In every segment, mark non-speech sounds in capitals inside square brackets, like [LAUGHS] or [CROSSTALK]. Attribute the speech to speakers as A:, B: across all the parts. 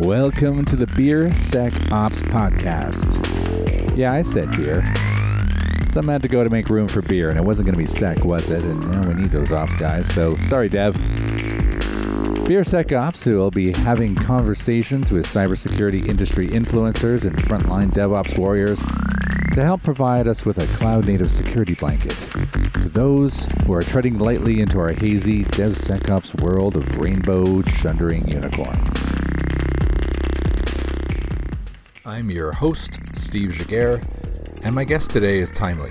A: Welcome to the Beer Sec Ops Podcast. Yeah, I said beer. Some had to go to make room for beer, and it wasn't going to be sec, was it? And we need those ops guys, so sorry, Dev. Beer Sec Ops, who will be having conversations with cybersecurity industry influencers and frontline DevOps warriors to help provide us with a cloud native security blanket. To those who are treading lightly into our hazy DevSecOps world of rainbow chundering unicorns. I'm your host, Steve Giguere, and my guest today is timely.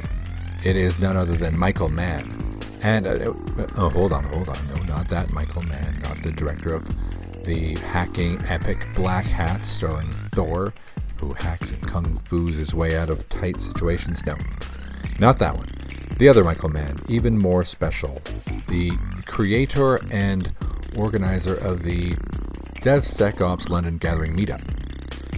A: It is none other than Michael Mann. And, uh, oh, hold on, hold on. No, not that Michael Mann, not the director of the hacking epic Black Hat starring Thor, who hacks and kung fu's his way out of tight situations. No, not that one. The other Michael Mann, even more special. The creator and organizer of the DevSecOps London Gathering Meetup.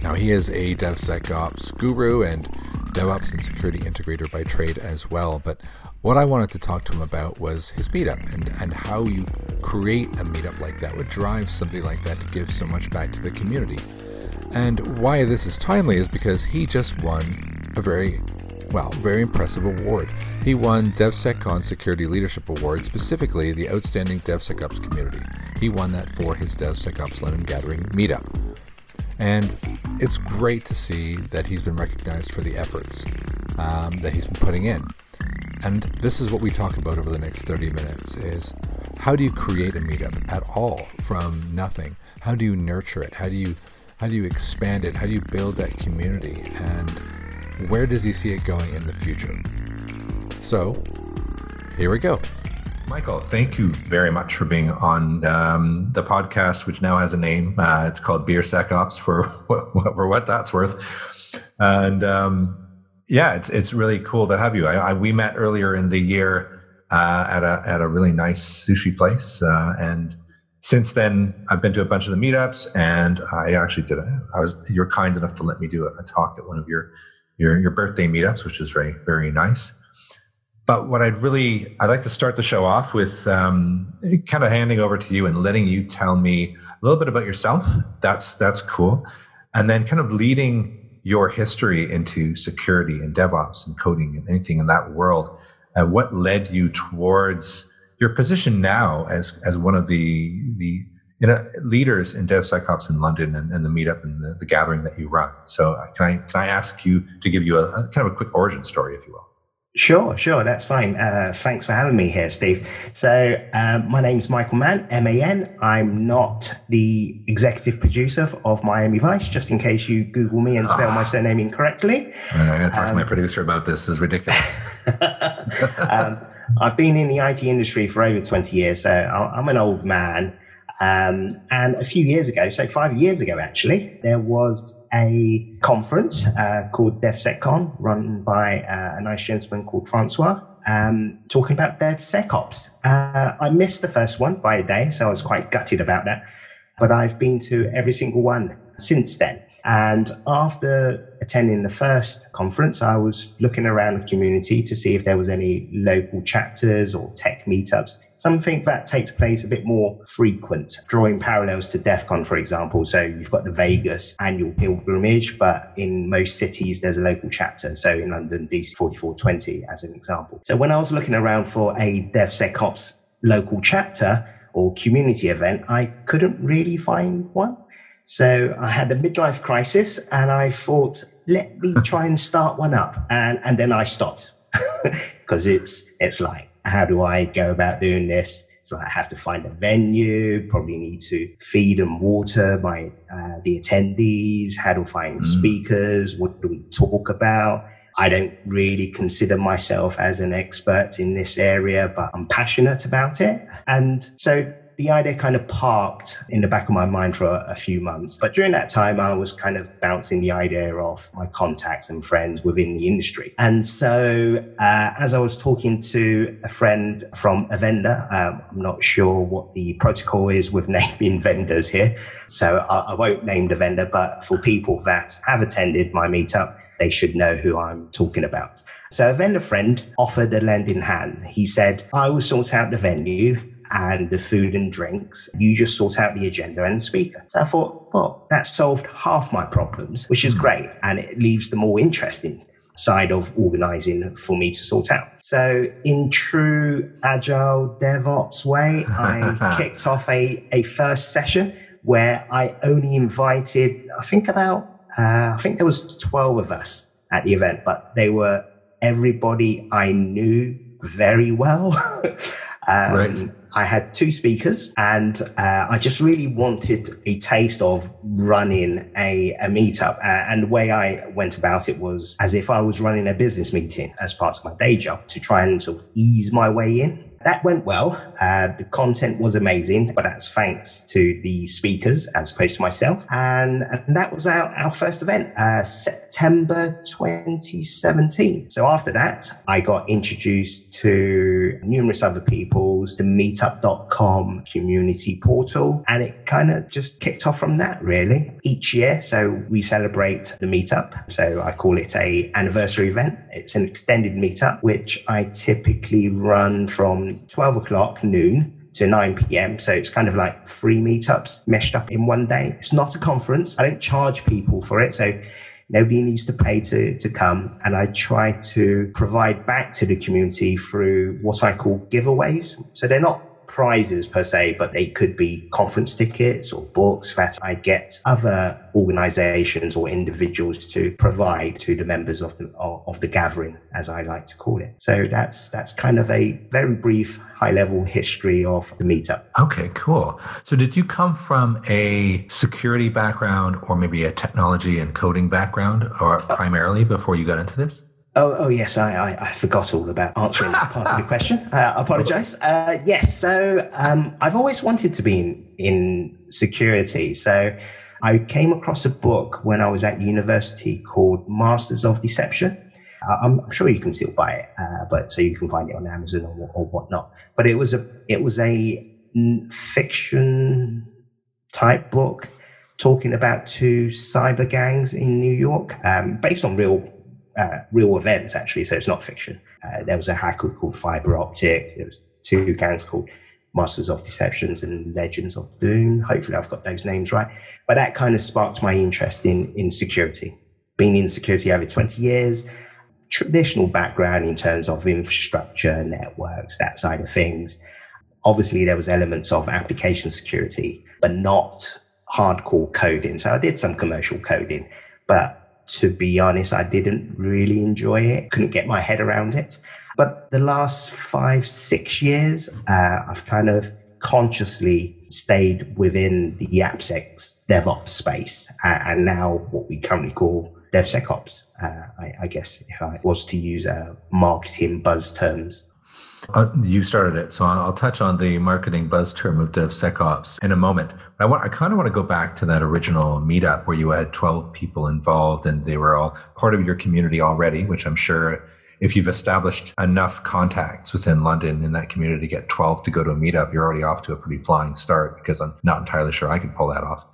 A: Now, he is a DevSecOps guru and DevOps and security integrator by trade as well. But what I wanted to talk to him about was his meetup and, and how you create a meetup like that, what drives somebody like that to give so much back to the community. And why this is timely is because he just won a very, well, very impressive award. He won DevSecCon Security Leadership Award, specifically the Outstanding DevSecOps Community. He won that for his DevSecOps London Gathering meetup. And it's great to see that he's been recognized for the efforts um, that he's been putting in. And this is what we talk about over the next 30 minutes is how do you create a meetup at all from nothing? How do you nurture it? How do you how do you expand it? How do you build that community? And where does he see it going in the future? So, here we go. Michael, thank you very much for being on um, the podcast, which now has a name. Uh, it's called Beer Sec Ops for [LAUGHS] what, for what that's worth. And um, yeah, it's it's really cool to have you. I, I, we met earlier in the year uh, at a at a really nice sushi place, uh, and since then I've been to a bunch of the meetups, and I actually did. A, I was you're kind enough to let me do a, a talk at one of your your your birthday meetups, which is very very nice. But what I'd really, I'd like to start the show off with um, kind of handing over to you and letting you tell me a little bit about yourself. That's that's cool, and then kind of leading your history into security and DevOps and coding and anything in that world. Uh, what led you towards your position now as as one of the the you know, leaders in DevSecOps in London and, and the meetup and the, the, gathering that you run? So uh, can I can I ask you to give you a, a kind of a quick origin story, if you will?
B: Sure, sure, that's fine. Uh, thanks for having me here, Steve. So, um, my name's Michael Mann, M A N. I'm not the executive producer of Miami Vice, just in case you Google me and spell my ah. surname incorrectly.
A: I got to talk um, to my um, producer about this. this is ridiculous. [LAUGHS]
B: um, I've been in the IT industry for over 20 years, so I'm an old man. Um, and a few years ago, so five years ago actually, there was a conference uh, called DevSecCon run by uh, a nice gentleman called Francois. Um, talking about DevSecOps. Uh, I missed the first one by a day, so I was quite gutted about that. But I've been to every single one since then. And after attending the first conference, I was looking around the community to see if there was any local chapters or tech meetups something that takes place a bit more frequent, drawing parallels to DEF CON, for example. So you've got the Vegas annual pilgrimage, but in most cities, there's a local chapter. So in London, DC 4420 as an example. So when I was looking around for a DevSecOps local chapter or community event, I couldn't really find one. So I had a midlife crisis and I thought, let me try and start one up. And, and then I stopped [LAUGHS] because it's, it's like, how do I go about doing this? So I have to find a venue, probably need to feed and water my uh, the attendees. How do I find mm. speakers? What do we talk about? I don't really consider myself as an expert in this area, but I'm passionate about it. And so the idea kind of parked in the back of my mind for a, a, few months. But during that time, I was kind of bouncing the idea off my contacts and friends within the industry. And so, uh, as I was talking to a friend from a vendor, um, I'm not sure what the protocol is with [LAUGHS] naming vendors here. So I, I won't name the vendor, but for people that have attended my meetup, they should know who I'm talking about. So a vendor friend offered a lending hand. He said, I will sort out the venue and the food and drinks. You just sort out the agenda and the speaker. So I thought, well, that solved half my problems, which is hmm. great. And it leaves the more interesting side of organizing for me to sort out. So, in true agile DevOps way, I [LAUGHS] kicked off a, a first session where I only invited, I think about, uh, I think there was 12 of us at the event, but they were everybody I knew very well. [LAUGHS] um, right. I had two speakers, and uh, I just really wanted a taste of running a, a meetup. Uh, and the way I went about it was as if I was running a business meeting as part of my day job to try and sort of ease my way in. That went well. Uh, the content was amazing, but that's thanks to the speakers as opposed to myself. And, and that was our, our first event, uh, September 2017. So after that, I got introduced to numerous other people's, the meetup.com community portal, and it kind of just kicked off from that really. Each year, so we celebrate the meetup. So I call it a anniversary event. It's an extended meetup, which I typically run from 12 o'clock noon to 9 p.m. So it's kind of like three meetups meshed up in one day. It's not a conference. I don't charge people for it. So nobody needs to pay to, to come. And I try to provide back to the community through what I call giveaways. So they're not prizes per se, but they could be conference tickets or books that I get other organizations or individuals to provide to the members of the, of the gathering, as I like to call it. So that's, that's kind of a very brief high level history of the meetup.
A: Okay, cool. So did you come from a security background or maybe a technology and coding background or primarily before you got into this?
B: Oh, oh yes, I, I, I, forgot all about answering that part of the question. [LAUGHS] Uh, I apologize. Uh, yes, so um, I've always wanted to be in, in security. So I came across a book when I was at university called Masters of Deception. Uh, I'm, I'm, sure you can still buy it, uh, but so you can find it on Amazon or, or whatnot. But it was a it was a fiction type book talking about two cyber gangs in New York, um, based on real uh, real events actually, so it's not fiction. Uh, there was a hacker called Phiber Optik. There was two gangs called Masters of Deceptions and Legends of Doom. Hopefully, I've got those names right. But that kind of sparked my interest in in security. Being in security over 20 years, traditional background in terms of infrastructure, networks, that side of things. Obviously, there was elements of application security, but not hardcore coding. So I did some commercial coding, but to be honest, I didn't really enjoy it. Couldn't get my head around it. But the last five, six years, uh, I've kind of consciously stayed within the AppSec DevOps space uh, and now what we currently call DevSecOps, uh, I, I, guess if I was to use uh, marketing buzz terms.
A: Uh, you started it, so I'll touch on the marketing buzz term of DevSecOps in a moment. I want, I kind of want to go back to that original meetup where you had 12 people involved and they were all part of your community already, which I'm sure if you've established enough contacts within London in that community to get 12 to go to a meetup, you're already off to a pretty flying start because I'm not entirely sure I could pull that off.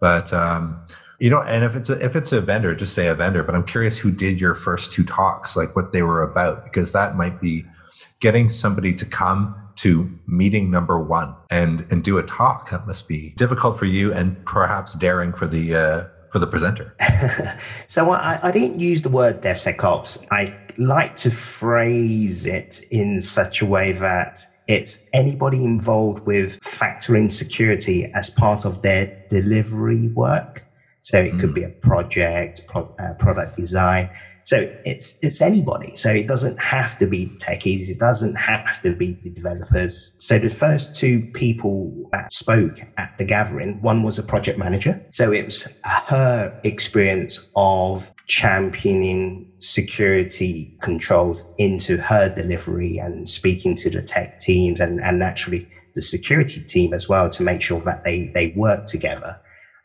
A: But, um, you know, and if it's a, if it's a vendor, just say a vendor. But I'm curious who did your first two talks, like what they were about, because that might be getting somebody to come to meeting number one and and do a talk that must be difficult for you and perhaps daring for the uh, for the presenter. [LAUGHS]
B: So I, I didn't use the word devsecops. I like to phrase it in such a way that it's anybody involved with factoring security as part of their delivery work. So it could mm. be a project pro, uh, product design so it's it's anybody. So it doesn't have to be the techies. It doesn't have to be the developers. So the first two people that spoke at the gathering, one was a project manager. So it was her experience of championing security controls into her delivery and speaking to the tech teams and, and naturally the security team as well to make sure that they, they work together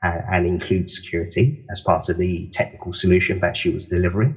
B: and, and include security as part of the technical solution that she was delivering.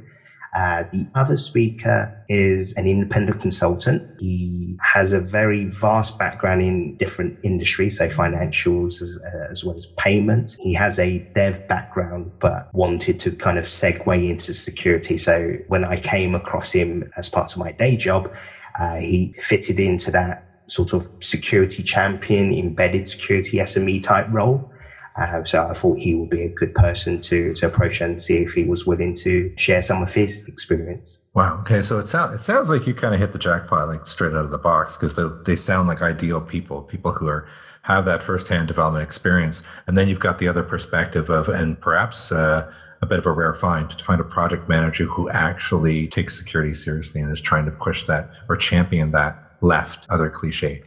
B: Uh, the other speaker is an independent consultant. He has a very vast background in different industries, so financials as, uh, as, well as payments. He has a dev background, but wanted to kind of segue into security. So when I came across him as part of my day job, uh, he fitted into that sort of security champion, embedded security SME type role. Uh, so I thought he would be a good person to to approach and see if he was willing to share some of his experience.
A: Wow. Okay. So it sounds it sounds like you kind of hit the jackpot like straight out of the box because they they sound like ideal people, people who are have that firsthand development experience, and then you've got the other perspective of and perhaps. Uh, a bit of a rare find to find a project manager who actually takes security seriously and is trying to push that or champion that left, other cliche.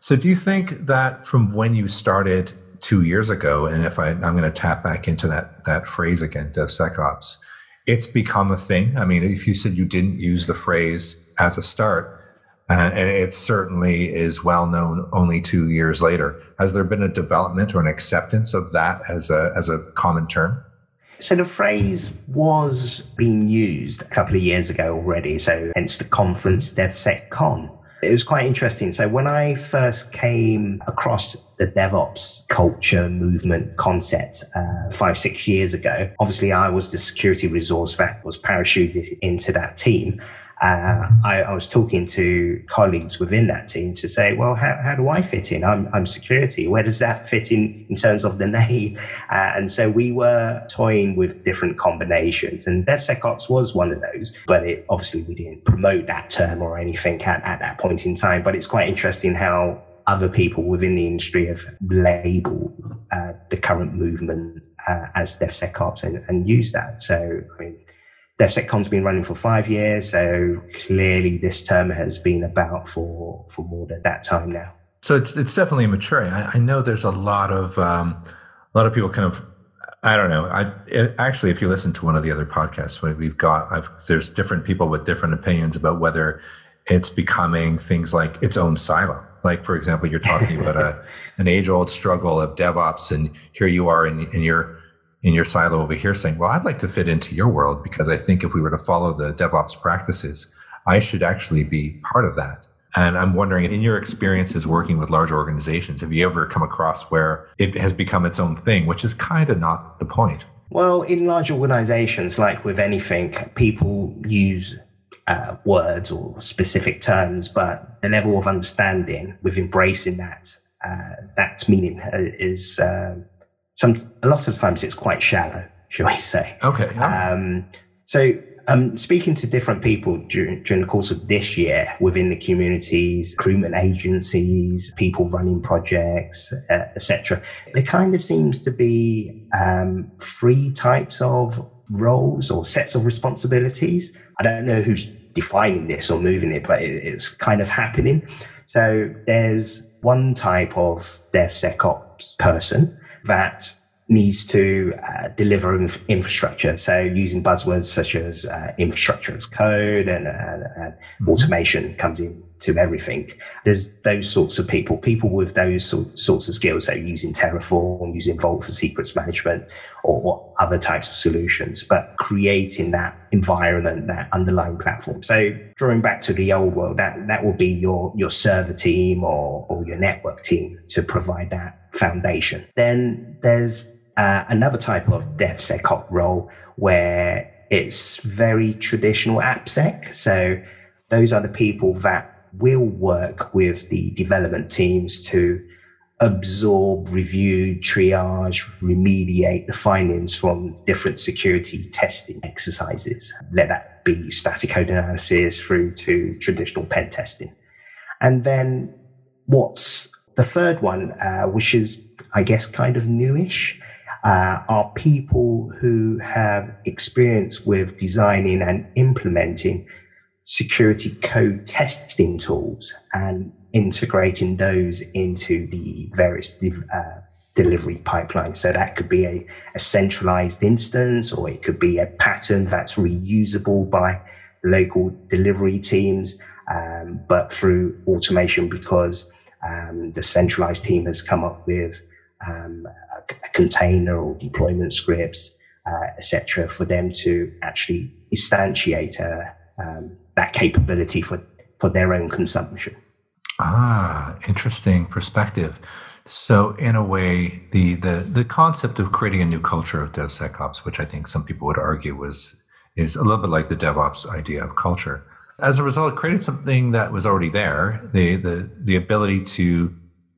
A: So, do you think that from when you started two years ago, and if I, I'm going to tap back into that that phrase again, DevSecOps, it's become a thing. I mean, if you said you didn't use the phrase at the start, uh, and it certainly is well known only two years later, has there been a development or an acceptance of that as a as a common term?
B: So the phrase was being used a couple of years ago already. So hence the conference DevSecCon. It was quite interesting. So when I first came across the DevOps culture movement concept uh, five, six years ago, obviously I was the security resource that was parachuted into that team uh, I, I, was talking to colleagues within that team to say, well, how, how do I fit in? I'm, I'm, security. Where does that fit in in terms of the name? [LAUGHS] Uh, and so we were toying with different combinations, and DevSecOps was one of those. But it, obviously, we didn't promote that term or anything at, at that point in time. But it's quite interesting how other people within the industry have labeled uh, the current movement uh, as DevSecOps and, and use that. So, I mean, DevSecCon's been running for five years, so clearly this term has been about for for more than that time now.
A: So it's it's definitely maturing. I, I know there's a lot of um, a lot of people kind of I don't know. I it, actually, if you listen to one of the other podcasts, we've got I've, there's different people with different opinions about whether it's becoming things like its own silo. Like for example, you're talking about a [LAUGHS] an age old struggle of DevOps, and here you are in in your in your silo over here saying, well, I'd like to fit into your world because I think if we were to follow the DevOps practices, I should actually be part of that. And I'm wondering, in your experiences working with large organizations, have you ever come across where it has become its own thing, which is kind of not the point?
B: Well, in large organizations, like with anything, people use uh, words or specific terms, but the level of understanding with embracing that, uh, that meaning uh, is uh, some a lot of times it's quite shallow, shall we say?
A: Okay. Yeah. Um,
B: so um, speaking to different people during, during the course of this year within the communities, recruitment agencies, people running projects, uh, etc., there kind of seems to be um, three types of roles or sets of responsibilities. I don't know who's defining this or moving it, but it, it's kind of happening. So there's one type of DevSecOps person that needs to uh, deliver inf- infrastructure. So using buzzwords such as uh, infrastructure as code and, and, and mm-hmm. automation comes into everything. There's those sorts of people, people with those so- sorts of skills. So using Terraform, using Vault for secrets management or, or, other types of solutions, but creating that environment, that underlying platform. So drawing back to the old world, that, that will be your, your server team or, or your network team to provide that foundation. Then there's uh, another type of DevSecOps role where it's very traditional AppSec. So those are the people that will work with the development teams to absorb, review, triage, remediate the findings from different security testing exercises. Let that be static code analysis through to traditional pen testing. And then what's the third one, uh, which is, I guess, kind of newish, uh, are people who have experience with designing and implementing security code testing tools and integrating those into the various uh, delivery pipelines. So that could be a, a, centralized instance, or it could be a pattern that's reusable by local delivery teams, um, but through automation because um, the centralized team has come up with um, a, a, container or deployment scripts, uh, etc., for them to actually instantiate uh, um, that capability for, for their own consumption.
A: Ah, interesting perspective. So, in a way, the, the the concept of creating a new culture of DevSecOps, which I think some people would argue was is a little bit like the DevOps idea of culture, as a result, created something that was already there the, the, the ability to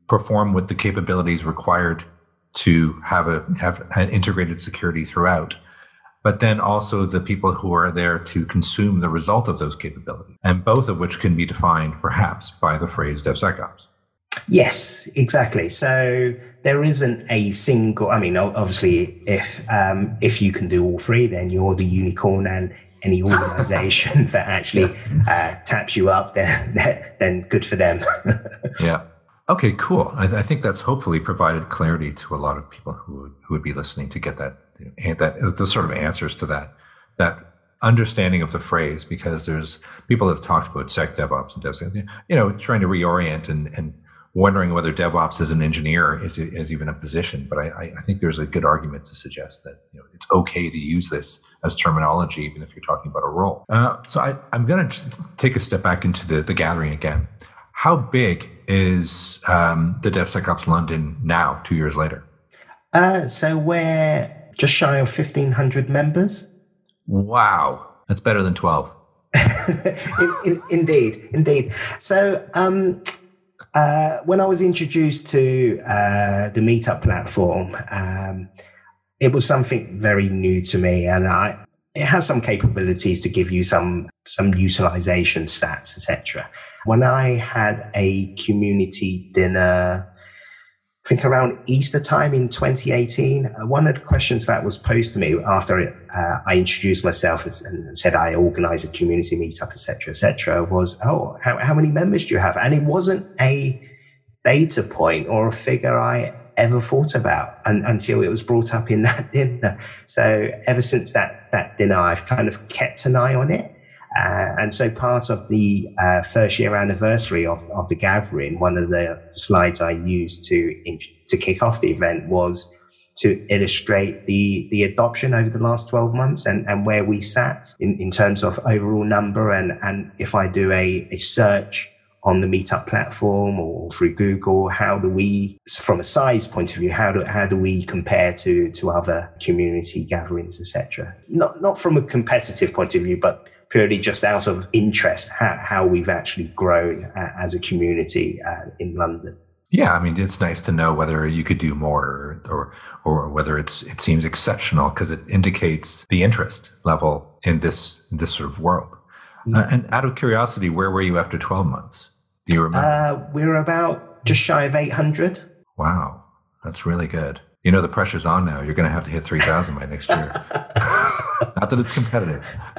A: perform with the capabilities required to have a have an integrated security throughout but then also the people who are there to consume the result of those capabilities and both of which can be defined perhaps by the phrase devsecops.
B: Yes exactly. So there isn't a single i mean obviously if um, if you can do all three then you're the unicorn and any [LAUGHS] organization [LAUGHS] that actually uh, taps you up, then [LAUGHS] then good for them.
A: yeah. Okay, cool. I, I, think that's hopefully provided clarity to a lot of people who would, who would be listening to get that that those sort of answers to that that understanding of the phrase because there's people have talked about sec DevOps and DevSec, you know, trying to reorient and and wondering whether DevOps as an engineer is, is even a position. But I, I think there's a good argument to suggest that you know, it's okay to use this as terminology, even if you're talking about a role. Uh, so I, am going to take a step back into the, the gathering again. How big is um, the DevSecOps London now, two years later?
B: Uh, so we're just shy of 1,500 members.
A: Wow. That's better than 12. [LAUGHS]
B: in, in, indeed, indeed. So, um, uh, when I was introduced to uh, the Meetup platform, um, it was something very new to me, and I, it has some capabilities to give you some some utilization stats, etc. When I had a community dinner I think around Easter time in 2018, uh, one of the questions that was posed to me after uh, I introduced myself and said I organize a community meetup, etc., etc., was, "Oh, how, how many members do you have?" And it wasn't a data point or a figure I ever thought about un- until it was brought up in that [LAUGHS] dinner. So ever since that that dinner, I've kind of kept an eye on it. Uh, and so part of the uh, first year anniversary of, of the gathering, one of the slides I used to, to kick off the event was to illustrate the, the adoption over the last 12 months and, and where we sat in, in terms of overall number. And, and if I do a, a search on the meetup platform or through Google, how do we, from a size point of view, how do, how do we compare to, to other community gatherings, etc.? Not, not from a competitive point of view, but purely just out of interest how, how we've actually grown uh, as a community uh, in London.
A: Yeah, I mean, it's nice to know whether you could do more or or whether it's it seems exceptional because it indicates the interest level in this in this sort of world. Mm-hmm. Uh, and out of curiosity, where were you after twelve months? Do you remember?
B: Uh, we are about just shy of eight hundred.
A: Wow, that's really good. You know the pressure's on now. You're going to have to hit three thousand by next year. [LAUGHS] not that it's competitive. [LAUGHS]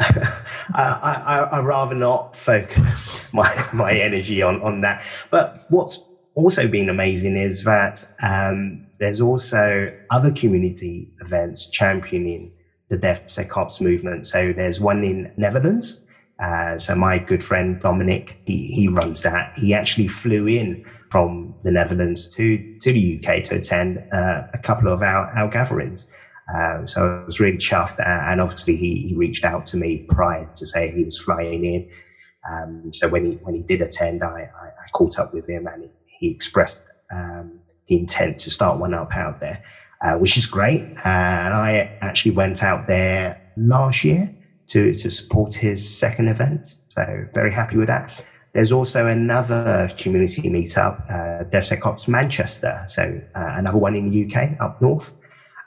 B: I, I, I rather not focus [LAUGHS] my my energy on on that. But what's also been amazing is that um, there's also other community events championing the DevSecOps movement. So there's one in Netherlands. Uh, so my good friend Dominic, he, he runs that. He actually flew in from the Netherlands to, to the UK to attend uh, a couple of our, our gatherings. Um, so I was really chuffed. And obviously he, he reached out to me prior to say he was flying in. Um, so when he, when he did attend, I, I, I caught up with him and he, expressed um, the intent to start one up out there, uh, which is great. Uh, and I actually went out there last year to, to support his second event. So very happy with that. There's also another community meetup, uh, DevSecOps Manchester. So uh, another one in the UK up north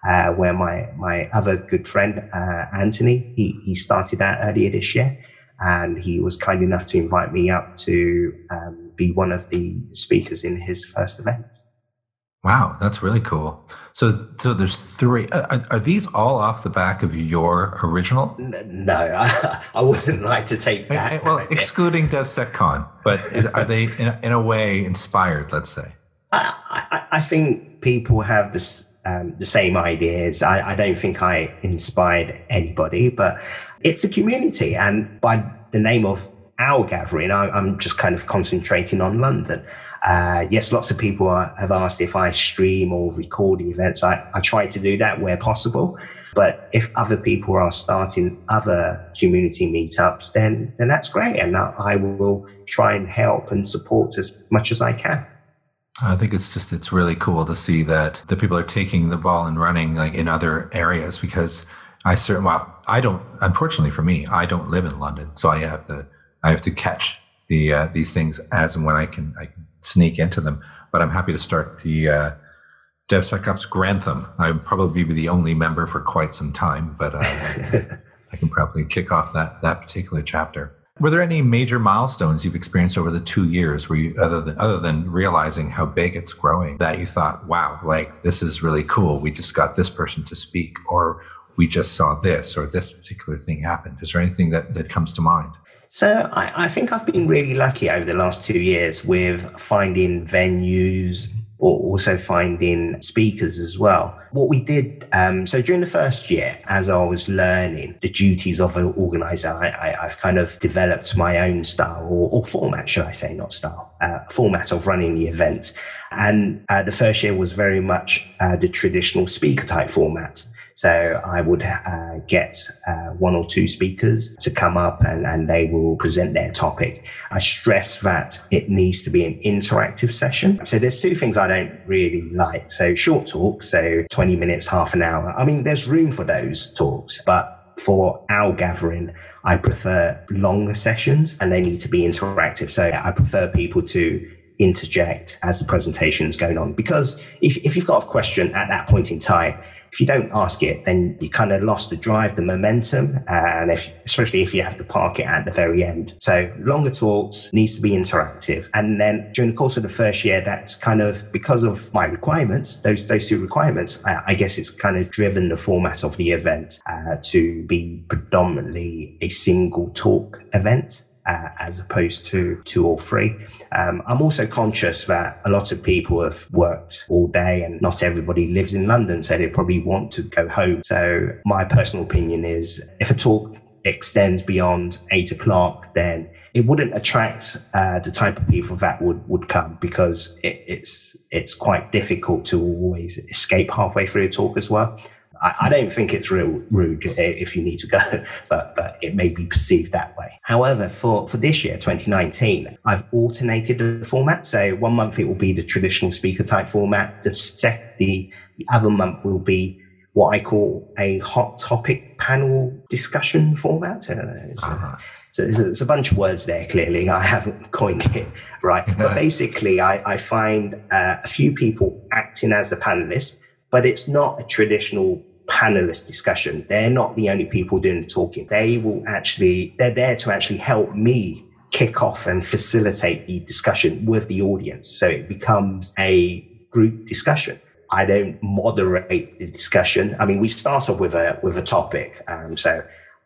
B: uh, where my my other good friend uh, Anthony he he started that earlier this year, and he was kind enough to invite me up to um, be one of the speakers in his first event.
A: Wow, that's really cool. So, so there's three. Are, are these all off the back of your original?
B: No, I, [LAUGHS] I wouldn't like to take that.
A: Well, excluding DevSecCon, but is, are they [LAUGHS] in a, in a way inspired? Let's say.
B: I, I, I think people have this um, the same ideas. I, I, don't think I inspired anybody, but it's a community. And by the name of our gathering, I, am just kind of concentrating on London. Uh, yes, lots of people are, have asked if I stream or record the events. I, I try to do that where possible. But if other people are starting other community meetups, then then that's great, and I will try and help and support as much as I can.
A: I think it's just it's really cool to see that the people are taking the ball and running like in other areas because I certain well I don't unfortunately for me I don't live in London so I have to I have to catch the uh, these things as and when I can I can sneak into them. But I'm happy to start the uh, DevSecOps Grantham. I'll probably be the only member for quite some time, but uh, [LAUGHS] I can probably kick off that that particular chapter. Were there any major milestones you've experienced over the two years where you, other than other than realizing how big it's growing, that you thought, "Wow, like this is really cool. We just got this person to speak," or "We just saw this," or "This particular thing happened." Is there anything that that comes to mind?
B: So I, I think I've been really lucky over the last two years with finding venues, or also finding speakers as well. What we did, um, so during the first year, as I was learning the duties of an organizer, I, have kind of developed my own style or, or, format, should I say, not style, uh, format of running the event. And uh, the first year was very much uh, the traditional speaker type format. So I would uh, get uh, one or two speakers to come up and, and they will present their topic. I stress that it needs to be an interactive session. So there's two things I don't really like. So short talks, so 20 minutes, half an hour. I mean, there's room for those talks, but for our gathering, I prefer longer sessions and they need to be interactive. So I prefer people to interject as the presentation is going on because if, if you've got a question at that point in time, if you don't ask it, then you kind of lost the drive, the momentum, and if, especially if you have to park it at the very end. So longer talks needs to be interactive. And then during the course of the first year, that's kind of because of my requirements, those those two requirements. I, I guess it's kind of driven the format of the event uh, to be predominantly a single talk event uh, as opposed to two or three. Um, I'm also conscious that a lot of people have worked all day and not everybody lives in London, so they probably want to go home. So my personal opinion is if a talk extends beyond eight o'clock, then it wouldn't attract uh, the type of people that would, would come because it, it's it's quite difficult to always escape halfway through a talk as well. I, I, don't think it's real rude if you need to go, [LAUGHS] but, but it may be perceived that way. However, for, for this year, 2019, I've alternated the format. So one month it will be the traditional speaker type format. The, sec, the, the other month will be what I call a hot topic panel discussion format. Uh, uh-huh. So there's a, there's a, bunch of words there, clearly. I haven't [LAUGHS] coined it right. [LAUGHS] but basically, I, I find uh, a few people acting as the panelists, but it's not a traditional panelist discussion. They're not the only people doing the talking. They will actually, they're there to actually help me kick off and facilitate the discussion with the audience. So it becomes a group discussion. I don't moderate the discussion. I mean, we start off with a with a topic, um, so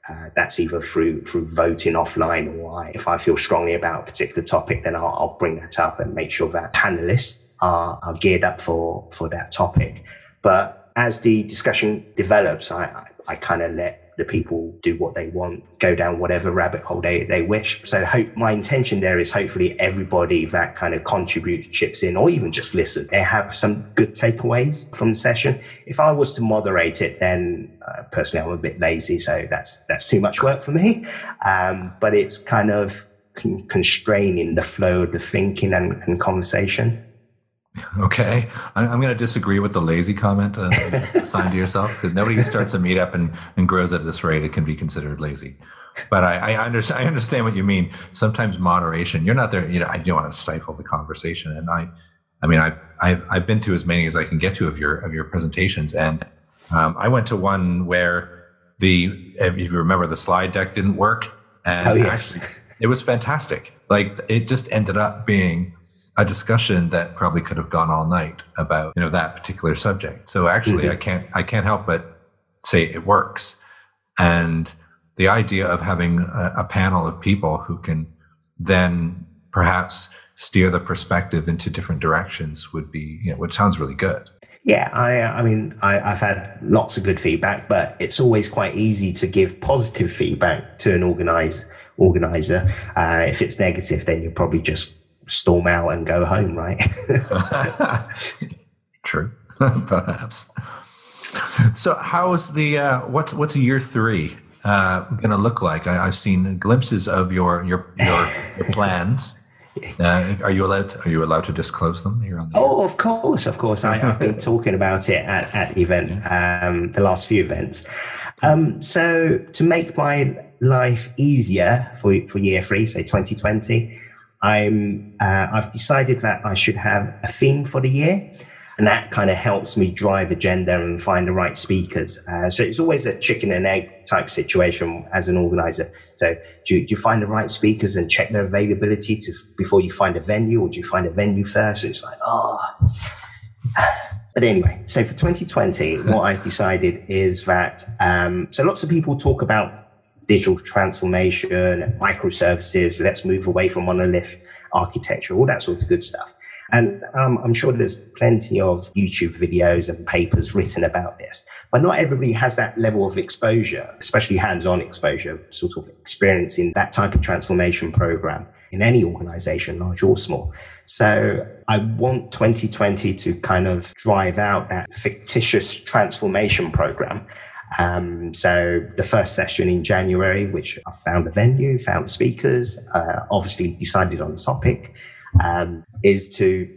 B: uh, that's either through through voting offline, or I, if I feel strongly about a particular topic, then I'll, I'll, bring that up and make sure that panelists are, are geared up for for that topic. But as the discussion develops, I, I, I kind of let the people do what they want, go down whatever rabbit hole they, they wish. So hope my intention there is hopefully everybody that kind of contributes, chips in, or even just listen, they have some good takeaways from the session. If I was to moderate it, then uh, personally I'm a bit lazy, so that's that's too much work for me. Um, but it's kind of con- constraining the flow of the thinking and, and conversation.
A: Okay, I'm, going to disagree with the lazy comment uh, assigned to yourself because nobody who starts a meetup and, and grows at this rate it can be considered lazy. But I, I understand. I understand what you mean. Sometimes moderation. You're not there. You know, I don't want to stifle the conversation. And I, I mean, I, I've I've been to as many as I can get to of your of your presentations, and um, I went to one where the if you remember the slide deck didn't work, and oh, yes. actually, it was fantastic. Like it just ended up being a discussion that probably could have gone all night about you know that particular subject so actually mm-hmm. i can't i can't help but say it works and the idea of having a, a, panel of people who can then perhaps steer the perspective into different directions would be you know what sounds really good
B: yeah, I, I mean, I, have had lots of good feedback, but it's always quite easy to give positive feedback to an organize, organizer. Uh, if it's negative, then you're probably just storm out and go home, right? [LAUGHS]
A: True, [LAUGHS] perhaps. So, how's the uh, what's what's year three uh, going to look like? I, have seen glimpses of your your your, your plans. [LAUGHS] Uh, are you allowed? To, are you allowed to disclose them here on
B: the? Oh, of course, of course. I, have been talking about it at at event, um, the last few events. Um, so to make my life easier for, for year three, say 2020, I'm, uh, I've decided that I should have a theme for the year. And that kind of helps me drive agenda and find the right speakers. Uh, so it's always a chicken and egg type situation as an organizer. So do you, do you, find the right speakers and check their availability to, before you find a venue or do you find a venue first? It's like, oh. But anyway, so for 2020, what I've decided is that, um, so lots of people talk about digital transformation, microservices, let's move away from monolith architecture, all that sort of good stuff. And um, I'm sure there's plenty of YouTube videos and papers written about this, but not everybody has that level of exposure, especially hands on exposure, sort of experiencing that type of transformation program in any organization, large or small. So I want 2020 to kind of drive out that fictitious transformation program. Um, so the first session in January, which I found a venue, found speakers, uh, obviously decided on the topic um, is to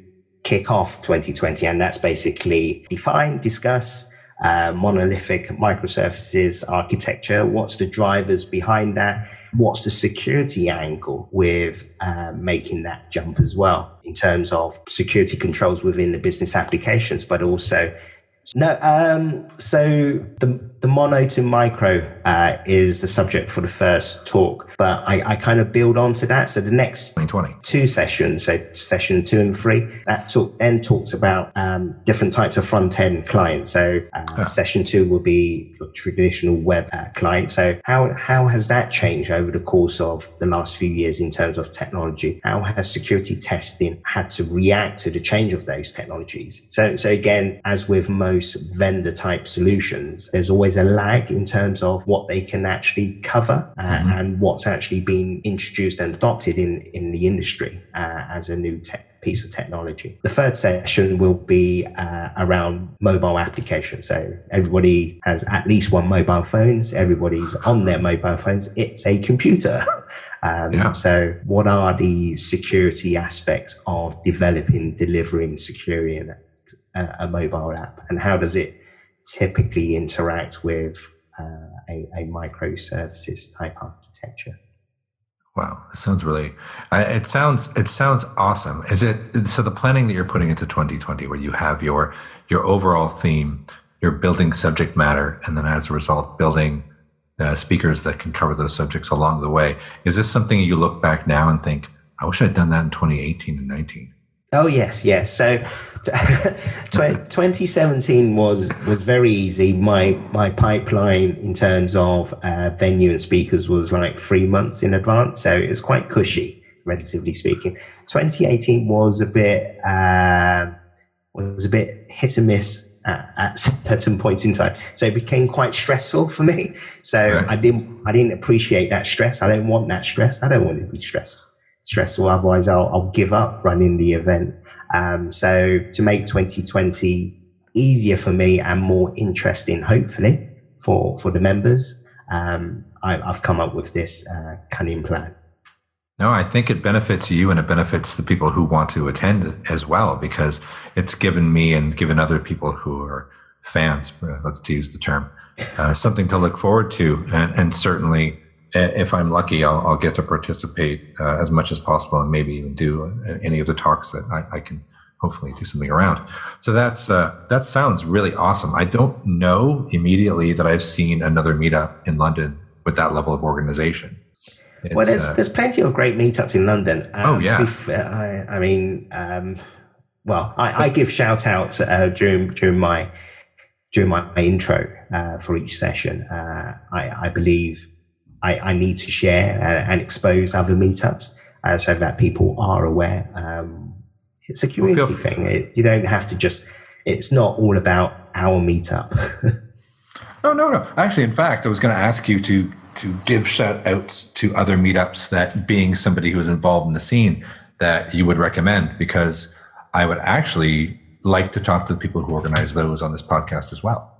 B: kick off 2020. And that's basically define, discuss uh, monolithic microservices architecture. What's the drivers behind that? What's the security angle with uh, making that jump as well in terms of security controls within the business applications, but also no, um, so the the mono to micro uh, is the subject for the first talk, but I, I kind of build on to that. So the next
A: 2020.
B: two sessions, so session two and three, that talk then talks about um, different types of front end clients. So uh, yeah. session two will be your traditional web uh, client. So how how has that changed over the course of the last few years in terms of technology? How has security testing had to react to the change of those technologies? So so again, as with most vendor type solutions, there's always a lag in terms of what they can actually cover uh, mm-hmm. and what's actually been introduced and adopted in, in the industry uh, as a new tech piece of technology. The third session will be uh, around mobile applications. So everybody has at least one mobile phones. Everybody's on their mobile phones. It's a computer. [LAUGHS] um, yeah. So what are the security aspects of developing, delivering, securing a, a mobile app and how does it typically interact with uh, a, a, microservices type architecture.
A: Wow, it sounds really. it sounds it sounds awesome. Is it so? The planning that you're putting into 2020, where you have your your overall theme, you're building subject matter, and then as a result, building uh, speakers that can cover those subjects along the way. Is this something you look back now and think, I wish I'd done that in 2018 and 19?
B: Oh yes, yes. So [LAUGHS] 2017 was was very easy. My my pipeline in terms of uh, venue and speakers was like three months in advance, so it was quite cushy, relatively speaking. 2018 was a bit uh, was a bit hit and miss at, at, [LAUGHS] certain points in time, so it became quite stressful for me. So right. I didn't I didn't appreciate that stress. I don't want that stress. I don't want to be stressed stressful. Otherwise, I'll, I'll give up running the event. Um, so to make 2020 easier for me and more interesting, hopefully for for the members, um, I, have come up with this uh, cunning plan.
A: No, I think it benefits you and it benefits the people who want to attend as well because it's given me and given other people who are fans, uh, let's use the term, uh, something to look forward to, and, and certainly if I'm lucky, I'll, I'll get to participate uh, as much as possible and maybe even do uh, any of the talks that I, I can hopefully do something around. So that's uh, that sounds really awesome. I don't know immediately that I've seen another meetup in London with that level of organization.
B: It's, well, there's uh, there's plenty of great meetups in London.
A: Um, oh yeah.
B: If, uh, I, I, mean, um, well, I, I, give shout outs uh, during during my during my, my intro for each session. I, I believe I, I need to share and, and, expose other meetups uh, so that people are aware. Um, it's a community well, thing. It, you don't have to just, it's not all about our meetup. [LAUGHS]
A: oh, no, no. Actually, in fact, I was going to ask you to, to give shout outs to other meetups that being somebody who is involved in the scene that you would recommend because I would actually like to talk to the people who organize those on this podcast as well.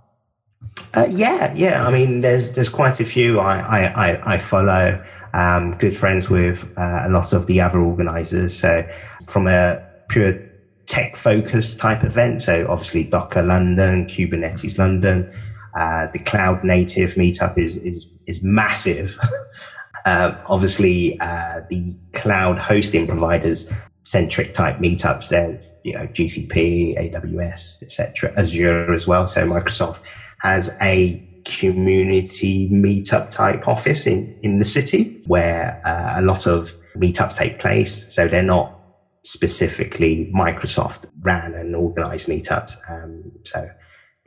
B: Uh, yeah, yeah. I mean, there's there's quite a few I I, I follow. Um, good friends with uh, a lot of the other organisers. So from a pure tech focused type event, so obviously Docker London, Kubernetes London, uh, the Cloud Native meetup is is is massive. [LAUGHS] um, obviously, uh, the cloud hosting providers centric type meetups, they're you know GCP, AWS, etc., Azure as well. So Microsoft has a community meetup type office in in the city where uh, a lot of meetups take place. So they're not specifically Microsoft ran and organized meetups. Um, so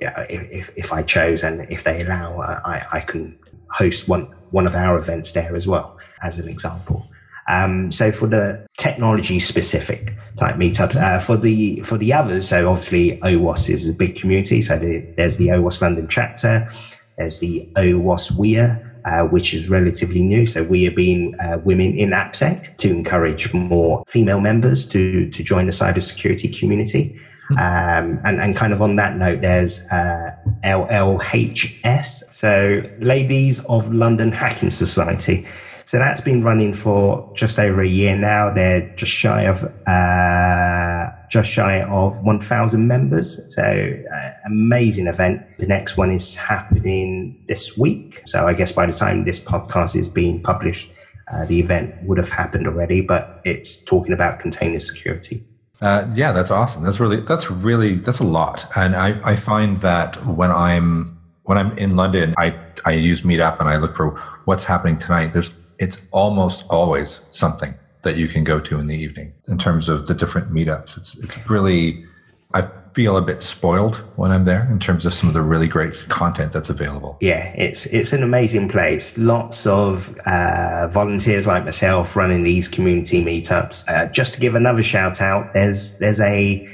B: yeah, if, if I chose and if they allow, uh, I, I can host one, one of our events there as well, as an example. Um, so for the technology specific type meetups, uh, for the for the others, so obviously OWASP is a big community. So the, there's the OWASP London chapter, there's the OWASP WIA, uh, which is relatively new. So we have been uh, women in AppSec to encourage more female members to to join the cybersecurity community. Hmm. Um, and, and kind of on that note, there's uh, LLHS, so Ladies of London Hacking Society. So that's been running for just over a year now. They're just shy of uh, just shy of 1,000 members. So uh, amazing event. The next one is happening this week. So I guess by the time this podcast is being published, uh, the event would have happened already. But it's talking about container security.
A: Uh, yeah, that's awesome. That's really that's really that's a lot. And I, I find that when I'm when I'm in London, I I use Meetup and I look for what's happening tonight. There's it's almost always something that you can go to in the evening in terms of the different meetups. It's it's really I feel a bit spoiled when I'm there in terms of some of the really great content that's available.
B: Yeah, it's it's an amazing place. Lots of uh, volunteers like myself running these community meetups. Uh, just to give another shout out, there's there's a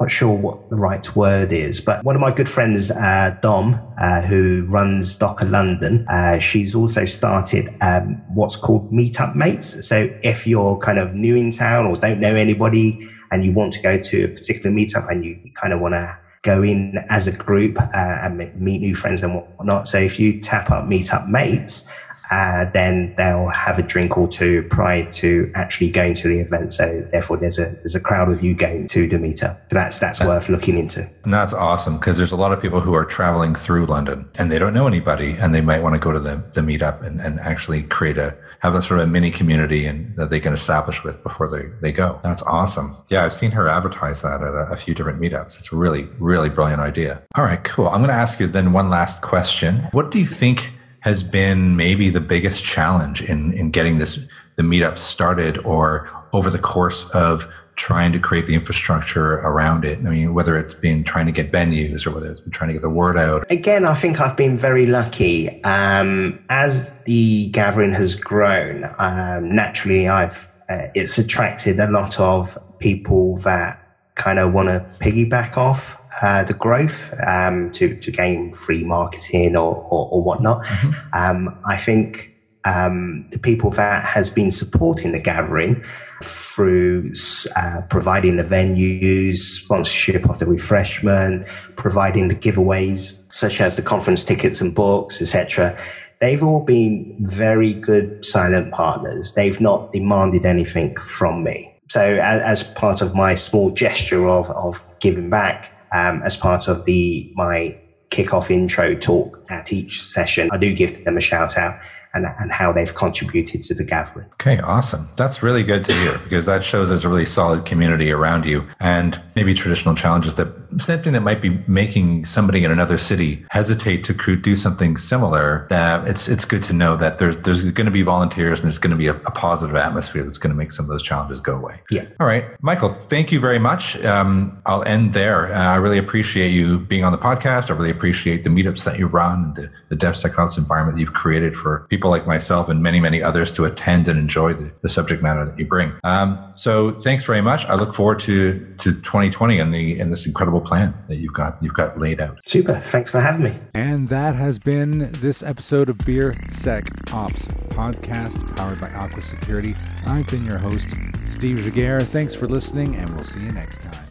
B: not sure what the right word is, but one of my good friends, uh, Dom, uh, who runs Docker London, uh, she's also started um, what's called Meetup Mates. So if you're kind of new in town or don't know anybody and you want to go to a particular meetup and you kind of want to go in as a group uh, and meet new friends and whatnot. So if you tap up Meetup Mates, uh, then they'll have a drink or two prior to actually going to the event. So therefore, there's a there's a crowd of you going to the meetup. So that's that's that, worth looking into.
A: And that's awesome because there's a lot of people who are traveling through London and they don't know anybody, and they might want to go to the the meetup and, and actually create a have a sort of a mini community and that they can establish with before they, they go. That's awesome. Yeah, I've seen her advertise that at a, a few different meetups. It's a really, really brilliant idea. All right, cool. I'm going to ask you then one last question. What do you think has been maybe the biggest challenge in in getting this the meetup started or over the course of trying to create the infrastructure around it? I mean, whether it's been trying to get venues or whether it's been trying to get the word out.
B: Again, I think I've been very lucky. Um, as the gathering has grown, um, naturally, I've uh, it's attracted a lot of people that kind of want to piggyback off uh, the growth um, to to gain free marketing or or, or whatnot. Mm-hmm. Um, I think um, the people that has been supporting the gathering through uh, providing the venues, sponsorship of the refreshment, providing the giveaways such as the conference tickets and books, etc. They've all been very good silent partners. They've not demanded anything from me. So, as, as part of my small gesture of, of giving back, um, as part of the my kickoff intro talk at each session. I do give them a shout out and, and how they've contributed to the gathering.
A: Okay, awesome. That's really good to hear because that shows there's a really solid community around you and maybe traditional challenges that something that might be making somebody in another city hesitate to do something similar. That it's it's good to know that there's there's going to be volunteers and there's going to be a, a positive atmosphere that's going to make some of those challenges go away.
B: Yeah.
A: All right, Michael. Thank you very much. Um, I'll end there. Uh, I really appreciate you being on the podcast. I really appreciate the meetups that you run, and the the DevSecOps environment you've created for people people like myself and many, many others to attend and enjoy the, the subject matter that you bring. Um, so thanks very much. I look forward to, to 2020 and the and this incredible plan that you've got you've got laid out.
B: Super. Thanks for having me.
A: And that has been this episode of Beer Sec Ops podcast powered by Aqua Security. I've been your host, Steve Giguere. Thanks for listening, and we'll see you next time.